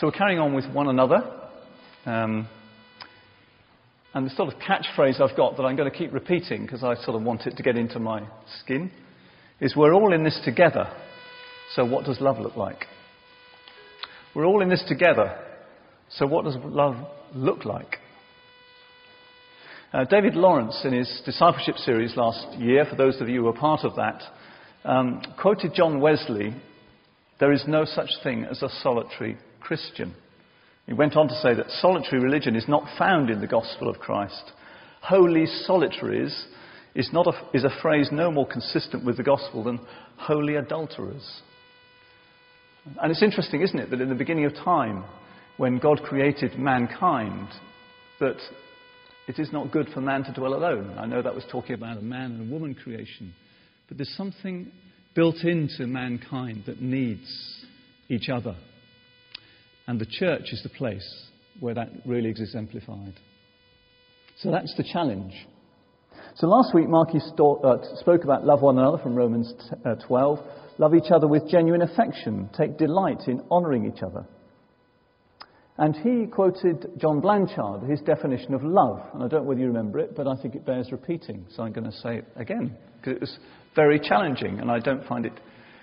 So we're carrying on with one another. Um, and the sort of catchphrase I've got that I'm going to keep repeating because I sort of want it to get into my skin is we're all in this together. So what does love look like? We're all in this together. So what does love look like? Uh, David Lawrence, in his discipleship series last year, for those of you who were part of that, um, quoted John Wesley There is no such thing as a solitary Christian. He went on to say that solitary religion is not found in the gospel of Christ. Holy solitaries is, not a, is a phrase no more consistent with the gospel than holy adulterers. And it's interesting, isn't it, that in the beginning of time, when God created mankind, that it is not good for man to dwell alone. I know that was talking about a man and a woman creation, but there's something built into mankind that needs each other. And the church is the place where that really is exemplified. So that's the challenge. So last week, Marky uh, spoke about love one another from Romans uh, 12. Love each other with genuine affection. Take delight in honouring each other. And he quoted John Blanchard, his definition of love. And I don't know whether you remember it, but I think it bears repeating. So I'm going to say it again, because it was very challenging, and I don't find it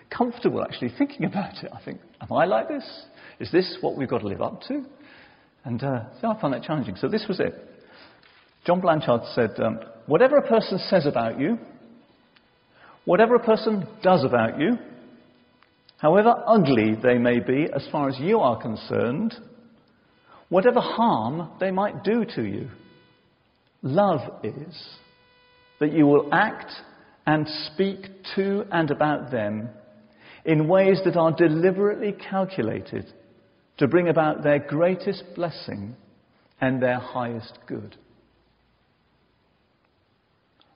comfortable actually thinking about it. I think, am I like this? Is this what we've got to live up to? And uh, I find that challenging. So this was it. John Blanchard said, um, Whatever a person says about you, whatever a person does about you, however ugly they may be as far as you are concerned, whatever harm they might do to you, love is that you will act and speak to and about them in ways that are deliberately calculated to bring about their greatest blessing and their highest good.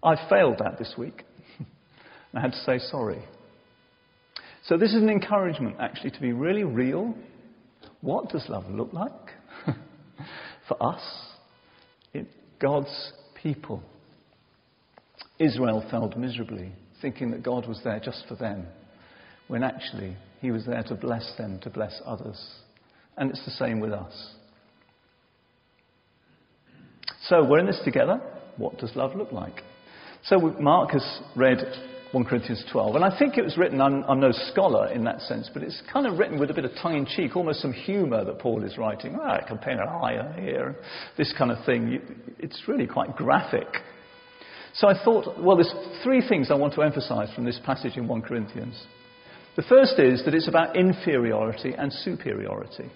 I failed that this week. I had to say sorry. So, this is an encouragement actually to be really real. What does love look like for us, in God's people? Israel failed miserably, thinking that God was there just for them, when actually He was there to bless them, to bless others. And it's the same with us. So, we're in this together. What does love look like? So, Mark has read 1 Corinthians 12, and I think it was written, I'm, I'm no scholar in that sense, but it's kind of written with a bit of tongue in cheek, almost some humour that Paul is writing. Ah, I can paint an eye here, this kind of thing. It's really quite graphic. So I thought, well, there's three things I want to emphasize from this passage in 1 Corinthians. The first is that it's about inferiority and superiority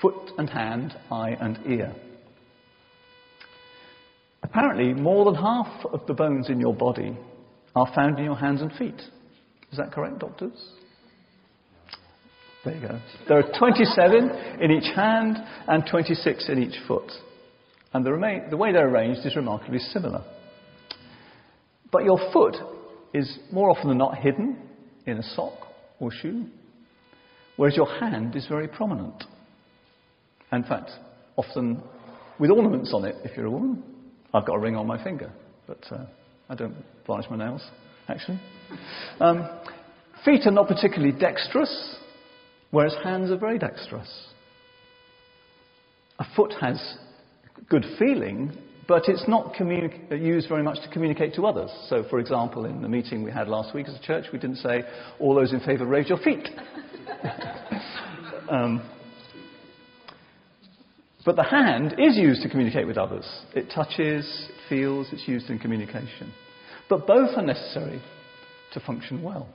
foot and hand, eye and ear. Apparently, more than half of the bones in your body are found in your hands and feet. Is that correct, doctors? There you go. There are 27 in each hand and 26 in each foot. And the, remain, the way they're arranged is remarkably similar. But your foot is more often than not hidden in a sock or shoe, whereas your hand is very prominent. In fact, often with ornaments on it, if you're a woman. I've got a ring on my finger, but uh, I don't varnish my nails, actually. Um, feet are not particularly dexterous, whereas hands are very dexterous. A foot has good feeling, but it's not communi- used very much to communicate to others. So, for example, in the meeting we had last week as a church, we didn't say, all those in favour, raise your feet. um, but the hand is used to communicate with others. It touches, it feels, it's used in communication. But both are necessary to function well.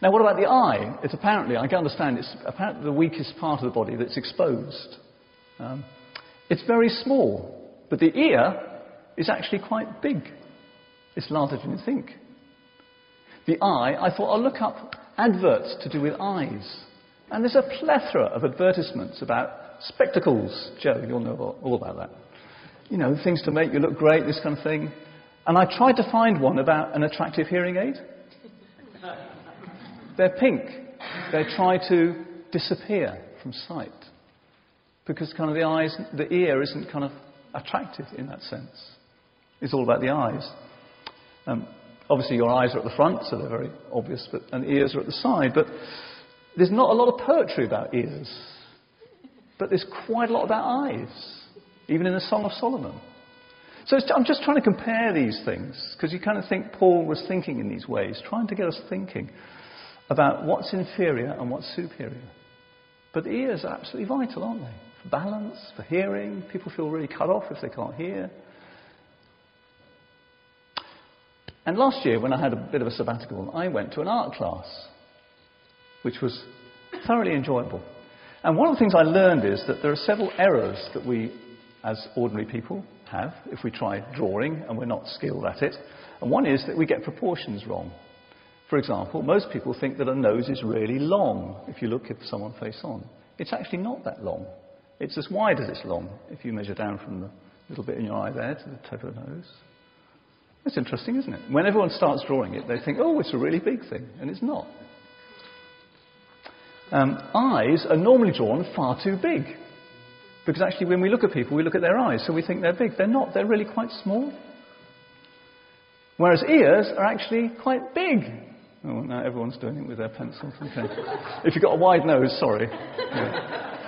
Now, what about the eye? It's apparently, I can understand, it's apparently the weakest part of the body that's exposed. Um, it's very small, but the ear is actually quite big. It's larger than you think. The eye, I thought I'll look up adverts to do with eyes. And there's a plethora of advertisements about spectacles. Joe, you'll know all about that. You know, things to make you look great, this kind of thing. And I tried to find one about an attractive hearing aid. They're pink. They try to disappear from sight because kind of the eyes, the ear isn't kind of attractive in that sense. It's all about the eyes. Um, obviously, your eyes are at the front, so they're very obvious, but, and ears are at the side. But There's not a lot of poetry about ears, but there's quite a lot about eyes, even in the Song of Solomon. So I'm just trying to compare these things because you kind of think Paul was thinking in these ways, trying to get us thinking about what's inferior and what's superior. But the ears are absolutely vital, aren't they? For balance, for hearing. People feel really cut off if they can't hear. And last year, when I had a bit of a sabbatical, I went to an art class, which was thoroughly enjoyable. And one of the things I learned is that there are several errors that we, as ordinary people, have if we try drawing and we're not skilled at it. And one is that we get proportions wrong. For example, most people think that a nose is really long if you look at someone face on. It's actually not that long. It's as wide as it's long if you measure down from the little bit in your eye there to the tip of the nose. That's interesting, isn't it? When everyone starts drawing it, they think, oh, it's a really big thing, and it's not. Um, eyes are normally drawn far too big. Because actually, when we look at people, we look at their eyes, so we think they're big. They're not, they're really quite small. Whereas ears are actually quite big. Oh, now everyone's doing it with their pencils. Okay. if you've got a wide nose, sorry. Yeah.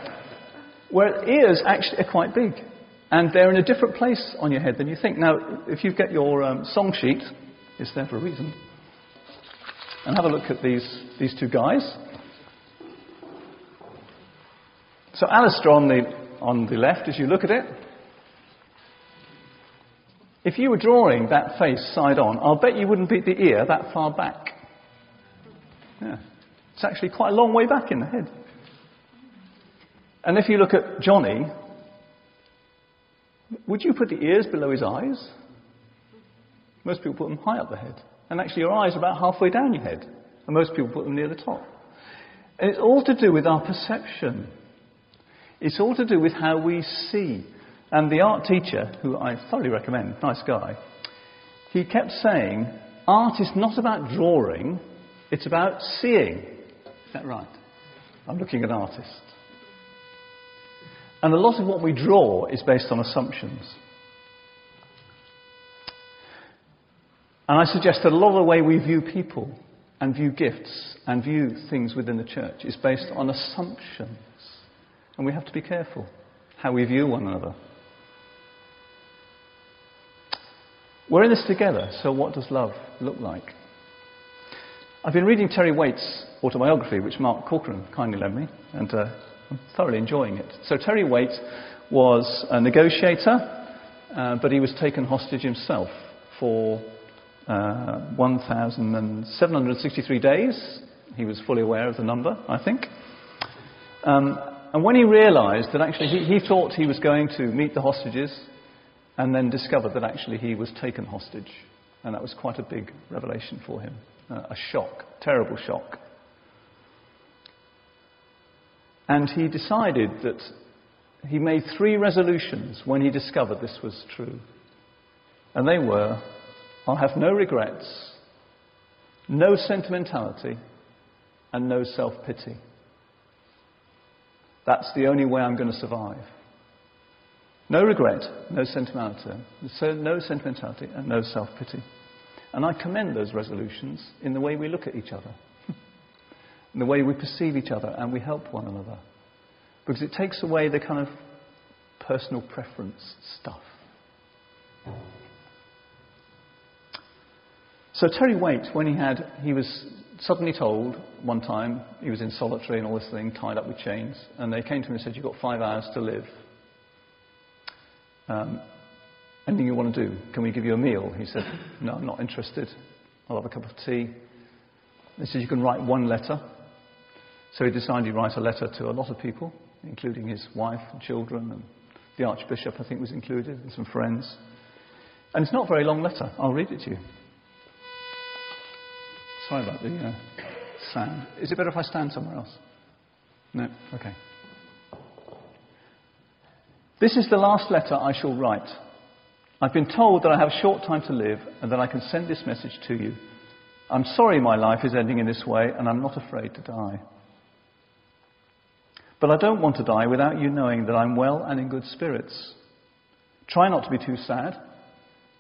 Where ears actually are quite big. And they're in a different place on your head than you think. Now, if you get your um, song sheet, it's there for a reason. And have a look at these, these two guys. So, Alistair on the, on the left, as you look at it, if you were drawing that face side on, I'll bet you wouldn't beat the ear that far back. Yeah. It's actually quite a long way back in the head. And if you look at Johnny, would you put the ears below his eyes? Most people put them high up the head. And actually, your eyes are about halfway down your head. And most people put them near the top. And it's all to do with our perception. It's all to do with how we see. And the art teacher, who I thoroughly recommend, nice guy, he kept saying, art is not about drawing, it's about seeing. Is that right? I'm looking at artists. And a lot of what we draw is based on assumptions. And I suggest that a lot of the way we view people and view gifts and view things within the church is based on assumptions. And we have to be careful how we view one another. We're in this together, so what does love look like? I've been reading Terry Waite's autobiography, which Mark Corcoran kindly lent me, and uh, I'm thoroughly enjoying it. So, Terry Waite was a negotiator, uh, but he was taken hostage himself for uh, 1,763 days. He was fully aware of the number, I think. Um, and when he realized that actually he, he thought he was going to meet the hostages, and then discovered that actually he was taken hostage. And that was quite a big revelation for him. Uh, a shock, terrible shock. And he decided that he made three resolutions when he discovered this was true. And they were I'll have no regrets, no sentimentality, and no self pity. That's the only way I'm going to survive. No regret, no sentimentality, no sentimentality, and no self pity. And I commend those resolutions in the way we look at each other in the way we perceive each other and we help one another. Because it takes away the kind of personal preference stuff. So Terry Waite, when he had, he was suddenly told one time, he was in solitary and all this thing, tied up with chains, and they came to him and said, You've got five hours to live. Um, anything you want to do? Can we give you a meal? He said, No, I'm not interested. I'll have a cup of tea. They said, You can write one letter. So he decided to write a letter to a lot of people, including his wife and children, and the Archbishop, I think, was included, and some friends. And it's not a very long letter. I'll read it to you. Sorry about the uh, sound. Is it better if I stand somewhere else? No? Okay. This is the last letter I shall write. I've been told that I have a short time to live and that I can send this message to you. I'm sorry my life is ending in this way, and I'm not afraid to die. But I don't want to die without you knowing that I'm well and in good spirits. Try not to be too sad.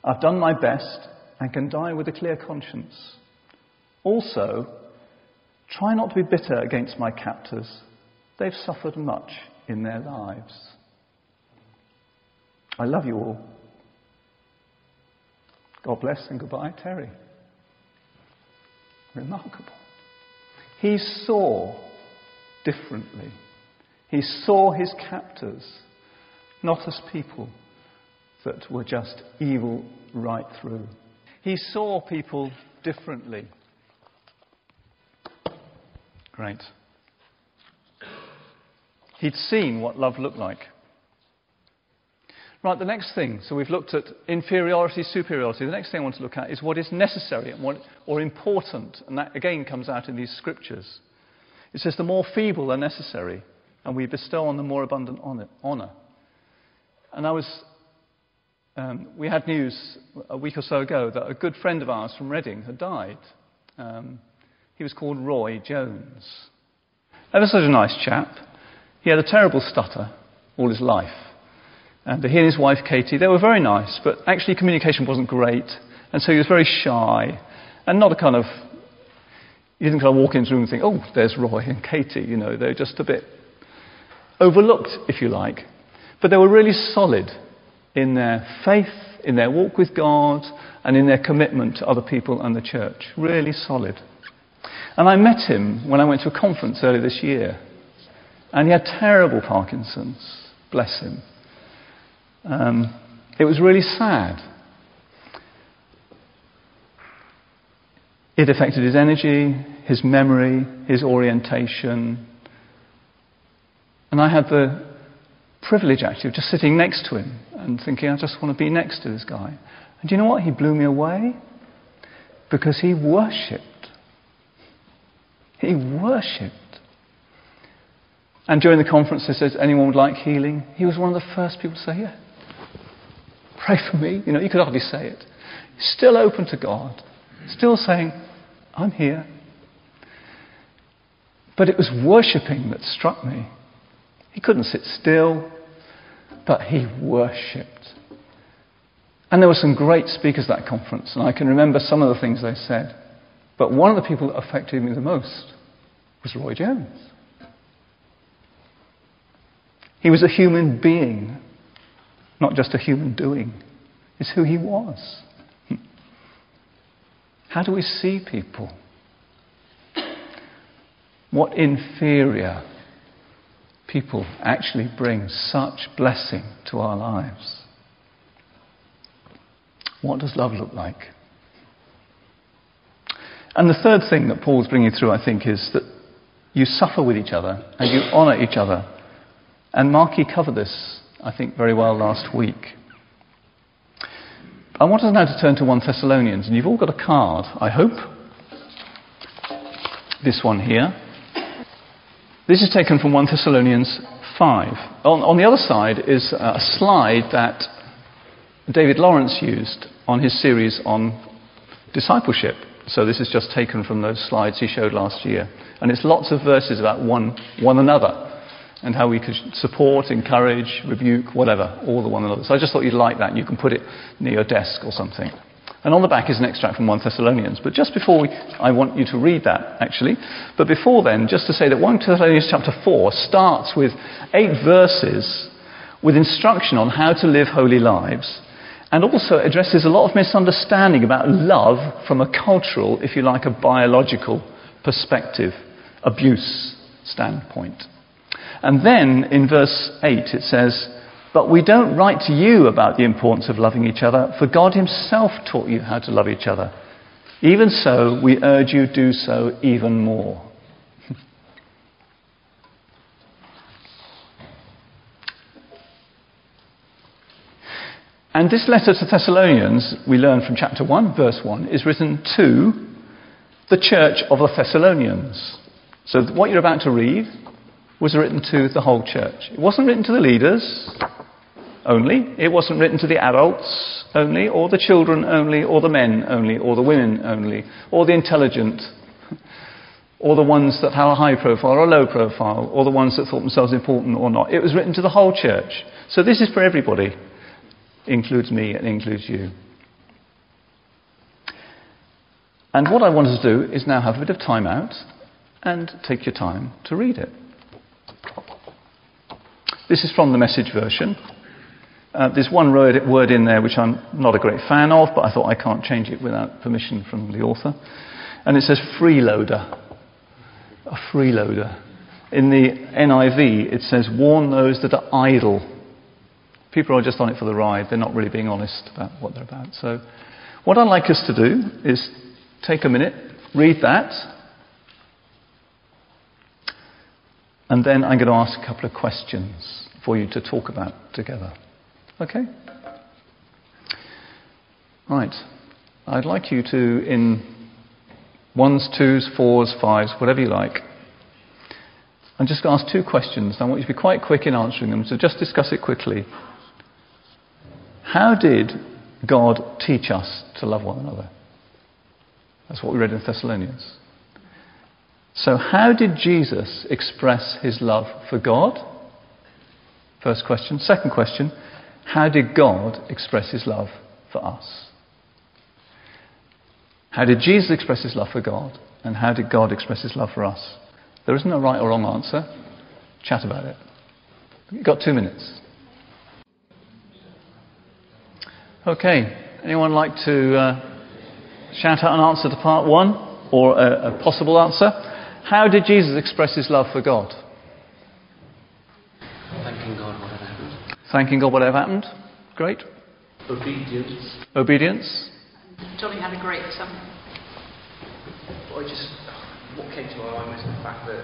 I've done my best and can die with a clear conscience. Also, Try not to be bitter against my captors. They've suffered much in their lives. I love you all. God bless and goodbye, Terry. Remarkable. He saw differently. He saw his captors not as people that were just evil right through. He saw people differently. Great. He'd seen what love looked like. Right, the next thing, so we've looked at inferiority, superiority. The next thing I want to look at is what is necessary and what, or important, and that again comes out in these scriptures. It says, the more feeble are necessary, and we bestow on them more abundant honour. And I was, um, we had news a week or so ago that a good friend of ours from Reading had died. Um, he was called Roy Jones. Ever such a nice chap. He had a terrible stutter all his life. And he and his wife Katie, they were very nice, but actually communication wasn't great. And so he was very shy and not a kind of, you didn't kind of walk into the room and think, oh, there's Roy and Katie, you know, they're just a bit overlooked, if you like. But they were really solid in their faith, in their walk with God, and in their commitment to other people and the church. Really solid. And I met him when I went to a conference earlier this year. And he had terrible Parkinson's. Bless him. Um, it was really sad. It affected his energy, his memory, his orientation. And I had the privilege, actually, of just sitting next to him and thinking, I just want to be next to this guy. And do you know what? He blew me away because he worshipped. He worshipped. And during the conference, he says, anyone would like healing? He was one of the first people to say, yeah, Pray for me. You know, you could hardly say it. Still open to God. Still saying, I'm here. But it was worshipping that struck me. He couldn't sit still, but he worshipped. And there were some great speakers at that conference, and I can remember some of the things they said. But one of the people that affected me the most was Roy Jones. He was a human being not just a human doing. It's who he was. How do we see people? What inferior people actually bring such blessing to our lives? What does love look like? And the third thing that Paul's bringing through, I think, is that you suffer with each other and you honour each other. And Marky covered this I think, very well last week. I want us now to turn to 1 Thessalonians, and you've all got a card, I hope. This one here. This is taken from 1 Thessalonians 5. On, on the other side is a slide that David Lawrence used on his series on discipleship. So this is just taken from those slides he showed last year. And it's lots of verses about one, one another and how we could support, encourage, rebuke, whatever, all the one another. So I just thought you'd like that, you can put it near your desk or something. And on the back is an extract from 1 Thessalonians. But just before we, I want you to read that, actually. But before then, just to say that 1 Thessalonians chapter 4 starts with eight verses with instruction on how to live holy lives, and also addresses a lot of misunderstanding about love from a cultural, if you like, a biological perspective, abuse standpoint. And then in verse 8 it says, But we don't write to you about the importance of loving each other, for God Himself taught you how to love each other. Even so, we urge you do so even more. and this letter to Thessalonians, we learn from chapter 1, verse 1, is written to the church of the Thessalonians. So, what you're about to read was written to the whole church. It wasn't written to the leaders only, it wasn't written to the adults only, or the children only, or the men only, or the women only, or the intelligent, or the ones that had a high profile or a low profile, or the ones that thought themselves important or not. It was written to the whole church. So this is for everybody. Includes me and includes you. And what I want us to do is now have a bit of time out and take your time to read it. This is from the message version. Uh, there's one word in there which I'm not a great fan of, but I thought I can't change it without permission from the author. And it says freeloader. A freeloader. In the NIV, it says warn those that are idle. People are just on it for the ride. They're not really being honest about what they're about. So, what I'd like us to do is take a minute, read that, and then I'm going to ask a couple of questions for you to talk about together. Okay? Right. I'd like you to, in ones, twos, fours, fives, whatever you like, I'm just going to ask two questions. I want you to be quite quick in answering them, so just discuss it quickly. How did God teach us to love one another? That's what we read in Thessalonians. So, how did Jesus express his love for God? First question. Second question how did God express his love for us? How did Jesus express his love for God? And how did God express his love for us? There isn't a right or wrong answer. Chat about it. You've got two minutes. Okay. Anyone like to uh, shout out an answer to part one or a, a possible answer? How did Jesus express his love for God? Thanking God whatever happened. Great. Obedience. Obedience. Johnny had a great summer. I just, what came to my mind was the fact that,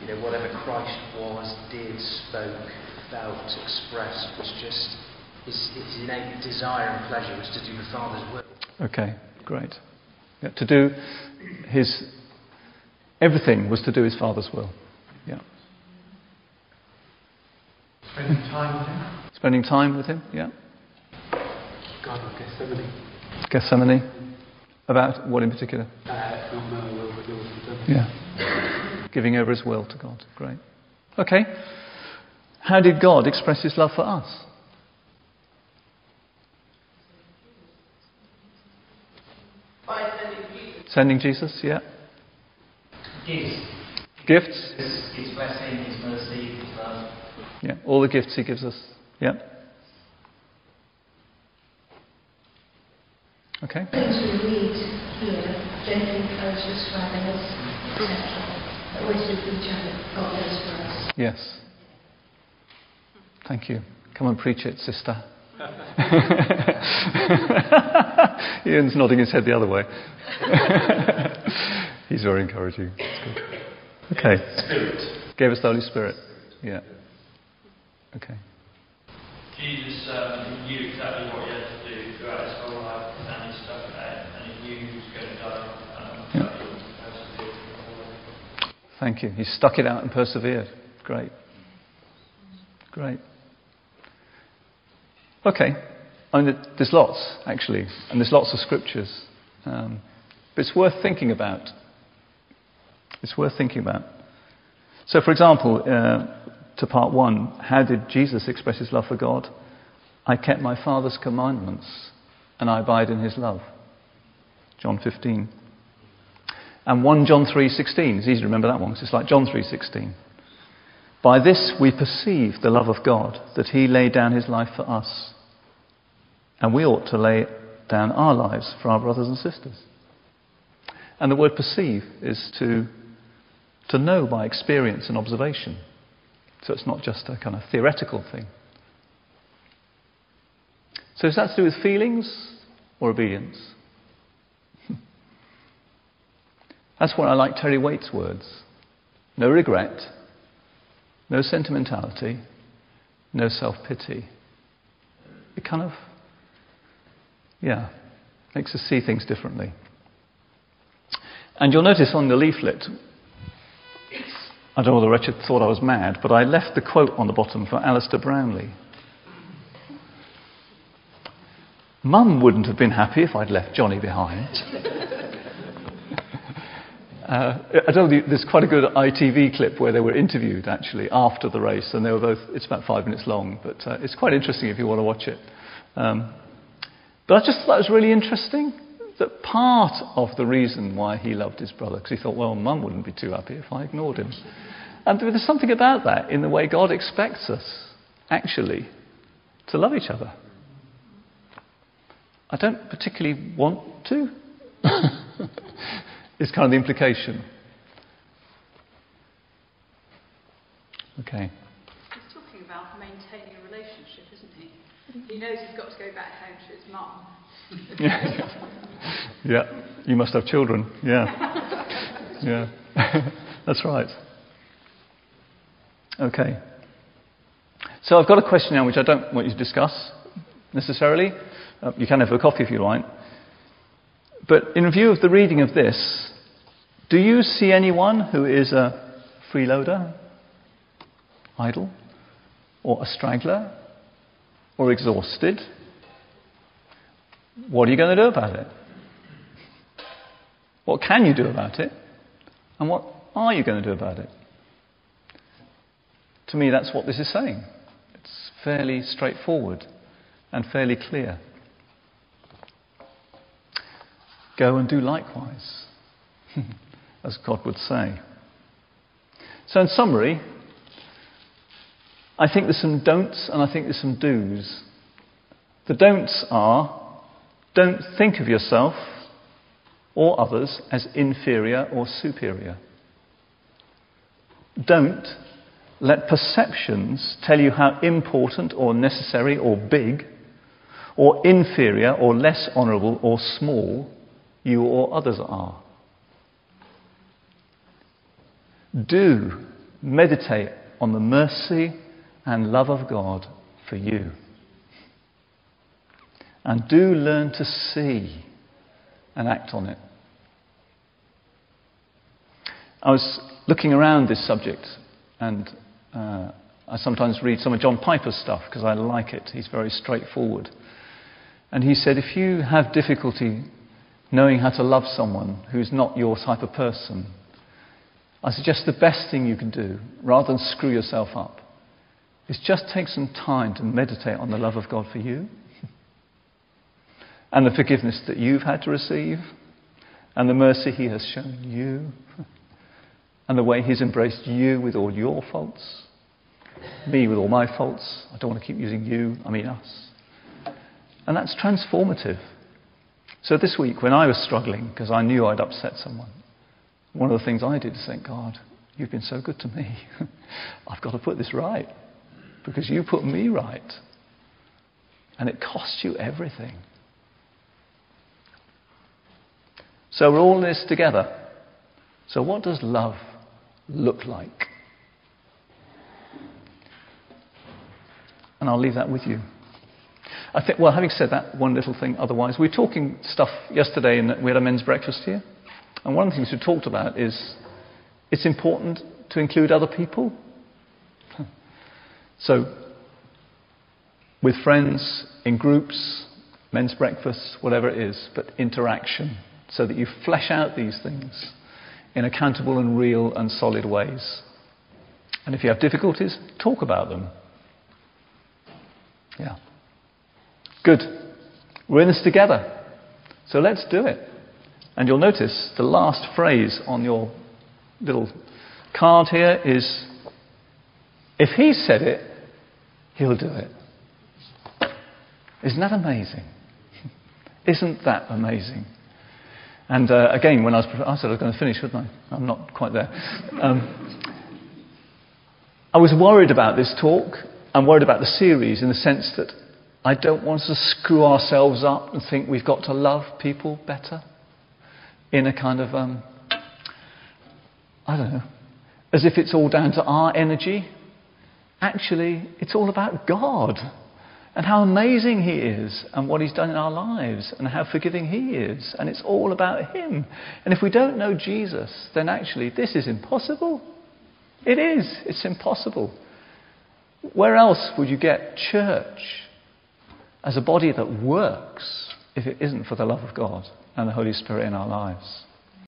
you know, whatever Christ was, did, spoke, felt, expressed was just his, his innate desire and pleasure was to do the Father's will. Okay, great. Yeah, to do his, everything was to do his Father's will. Yeah. Spending time with him. Spending time with him, yeah. Garden of Gethsemane. Gethsemane. About what in particular? Uh, not my will, but yours be done. Yeah. Giving over his will to God. Great. Okay. How did God express his love for us? By sending Jesus. Sending Jesus, yeah. Gifts. Gifts? Blessing, his mercy, his love. Yeah. All the gifts he gives us. Yeah. Okay. Things we read here, gently encourage us, rather us, etc. Always with each other, God does for us. Yes. Thank you. Come and preach it, sister. Ian's nodding his head the other way. He's very encouraging. Okay. Spirit. Gave us the Holy Spirit. Yeah. Okay. Jesus um, knew exactly what he had to do throughout his whole life, and he stuck it out, and he knew he was going to die. Yeah. Thank you. He stuck it out and persevered. Great. Great. Okay. I mean, there's lots, actually, and there's lots of scriptures. Um, but it's worth thinking about. It's worth thinking about. So, for example, uh, to part one, how did Jesus express his love for God? I kept my Father's commandments, and I abide in his love. John 15. And 1 John 3:16. It's easy to remember that one because it's like John 3:16. By this we perceive the love of God, that he laid down his life for us. And we ought to lay down our lives for our brothers and sisters. And the word perceive is to, to know by experience and observation. So it's not just a kind of theoretical thing. So is that to do with feelings or obedience? That's why I like Terry Waite's words. No regret, no sentimentality, no self pity. It kind of, yeah, makes us see things differently. And you'll notice on the leaflet, I don't know whether Richard thought I was mad, but I left the quote on the bottom for Alistair Brownlee. Mum wouldn't have been happy if I'd left Johnny behind. Uh, I don't know, there's quite a good ITV clip where they were interviewed actually after the race, and they were both, it's about five minutes long, but uh, it's quite interesting if you want to watch it. Um, but I just thought it was really interesting. That part of the reason why he loved his brother, because he thought, well, mum wouldn't be too happy if I ignored him. And there's something about that in the way God expects us, actually, to love each other. I don't particularly want to, is kind of the implication. Okay. He's talking about maintaining a relationship, isn't he? He knows he's got to go back home to his mum. yeah. you must have children. Yeah. yeah. That's right. Okay. So I've got a question now which I don't want you to discuss necessarily. Uh, you can have a coffee if you like. But in view of the reading of this, do you see anyone who is a freeloader, idle, or a straggler, or exhausted? What are you going to do about it? What can you do about it? And what are you going to do about it? To me, that's what this is saying. It's fairly straightforward and fairly clear. Go and do likewise, as God would say. So, in summary, I think there's some don'ts and I think there's some do's. The don'ts are don't think of yourself or others as inferior or superior. Don't let perceptions tell you how important or necessary or big or inferior or less honourable or small you or others are. Do meditate on the mercy and love of God for you. And do learn to see and act on it. I was looking around this subject and uh, I sometimes read some of John Piper's stuff because I like it. He's very straightforward. And he said, if you have difficulty knowing how to love someone who's not your type of person, I suggest the best thing you can do, rather than screw yourself up, is just take some time to meditate on the love of God for you and the forgiveness that you've had to receive, and the mercy He has shown you, and the way He's embraced you with all your faults, me with all my faults. I don't want to keep using you, I mean us. And that's transformative. So this week, when I was struggling because I knew I'd upset someone, one of the things I did is thank God, you've been so good to me. I've got to put this right because you put me right. And it cost you everything. So we're all in this together. So, what does love look like? And I'll leave that with you. I think, well, having said that, one little thing otherwise, we were talking stuff yesterday, and we had a men's breakfast here. And one of the things we talked about is it's important to include other people. So, with friends, in groups, men's breakfasts, whatever it is, but interaction so that you flesh out these things in accountable and real and solid ways. And if you have difficulties, talk about them. Yeah. Good. We're in this together. So let's do it. And you'll notice the last phrase on your little card here is if he said it, he'll do it. Isn't that amazing? Isn't that amazing? And uh, again, when I was, I said I was going to finish, wouldn't I? I'm not quite there. Um, I was worried about this talk. I'm worried about the series in the sense that I don't want us to screw ourselves up and think we've got to love people better in a kind of, um, I don't know, as if it's all down to our energy. Actually, it's all about God and how amazing He is and what He's done in our lives and how forgiving He is. And it's all about Him. And if we don't know Jesus, then actually this is impossible. It is. It's impossible. Where else would you get church as a body that works if it isn't for the love of God and the Holy Spirit in our lives?